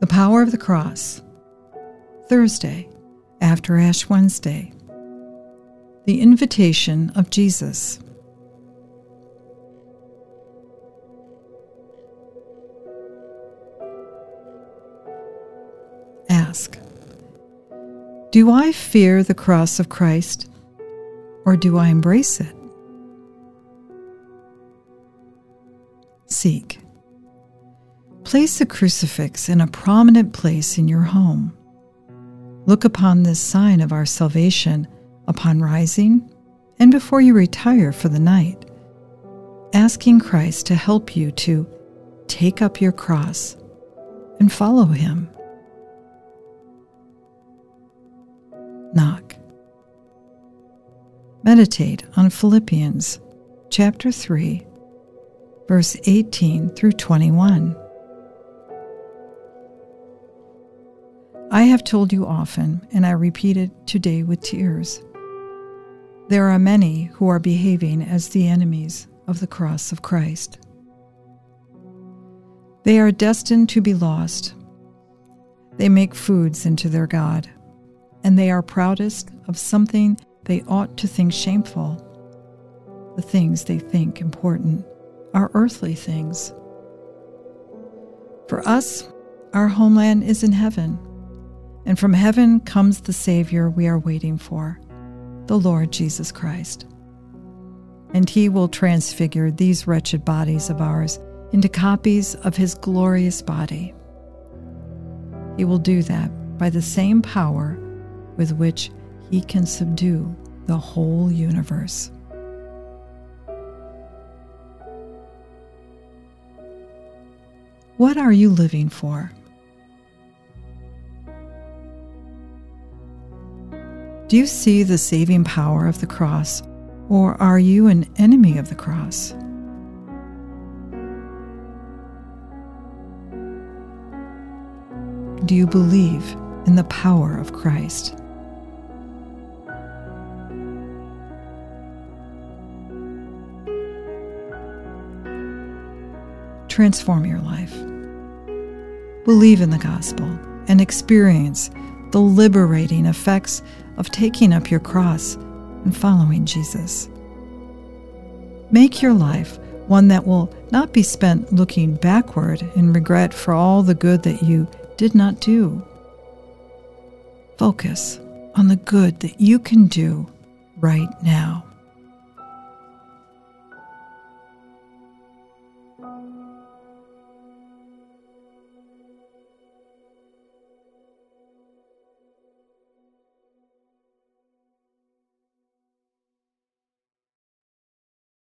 The Power of the Cross, Thursday, after Ash Wednesday. The Invitation of Jesus. Ask Do I fear the cross of Christ, or do I embrace it? Seek Place the crucifix in a prominent place in your home. Look upon this sign of our salvation upon rising and before you retire for the night, asking Christ to help you to take up your cross and follow Him. Knock. Meditate on Philippians chapter 3, verse 18 through 21. I have told you often, and I repeat it today with tears. There are many who are behaving as the enemies of the cross of Christ. They are destined to be lost. They make foods into their God, and they are proudest of something they ought to think shameful. The things they think important are earthly things. For us, our homeland is in heaven and from heaven comes the Savior we are waiting for, the Lord Jesus Christ. And he will transfigure these wretched bodies of ours into copies of his glorious body. He will do that by the same power with which he can subdue the whole universe. What are you living for? Do you see the saving power of the cross, or are you an enemy of the cross? Do you believe in the power of Christ? Transform your life. Believe in the gospel and experience the liberating effects of taking up your cross and following Jesus. Make your life one that will not be spent looking backward in regret for all the good that you did not do. Focus on the good that you can do right now.